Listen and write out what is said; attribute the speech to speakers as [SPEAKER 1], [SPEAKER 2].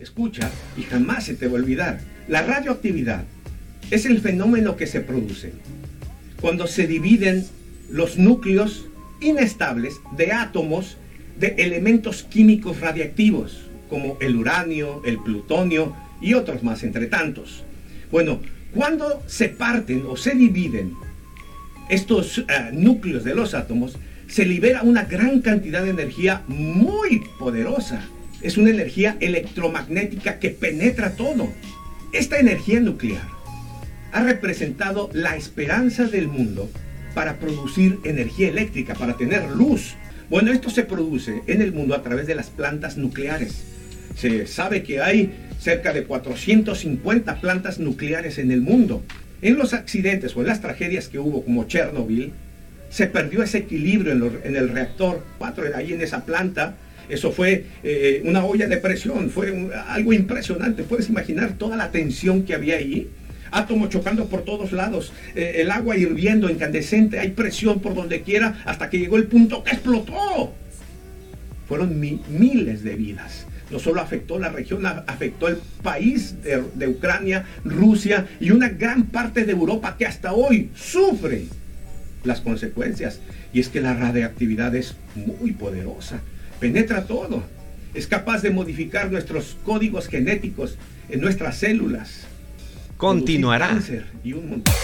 [SPEAKER 1] escucha y jamás se te va a olvidar. La radioactividad es el fenómeno que se produce cuando se dividen los núcleos inestables de átomos de elementos químicos radiactivos, como el uranio, el plutonio y otros más entre tantos. Bueno, cuando se parten o se dividen estos eh, núcleos de los átomos, se libera una gran cantidad de energía muy poderosa. Es una energía electromagnética que penetra todo. Esta energía nuclear ha representado la esperanza del mundo para producir energía eléctrica, para tener luz. Bueno, esto se produce en el mundo a través de las plantas nucleares. Se sabe que hay cerca de 450 plantas nucleares en el mundo. En los accidentes o en las tragedias que hubo, como Chernobyl, se perdió ese equilibrio en, el reactor 4, ahí en esa planta. Eso fue eh, una olla de presión, fue algo impresionante. Puedes imaginar toda la tensión que había ahí átomos chocando por todos lados, eh, el agua hirviendo, incandescente, hay presión por donde quiera, hasta que llegó el punto que explotó. Fueron miles de vidas. No solo afectó la región, afectó el país de, de Ucrania, Rusia y una gran parte de Europa que hasta hoy sufre las consecuencias. Y es que la radioactividad es muy poderosa, penetra todo, es capaz de modificar nuestros códigos genéticos en nuestras células
[SPEAKER 2] continuará.
[SPEAKER 1] Y un montón.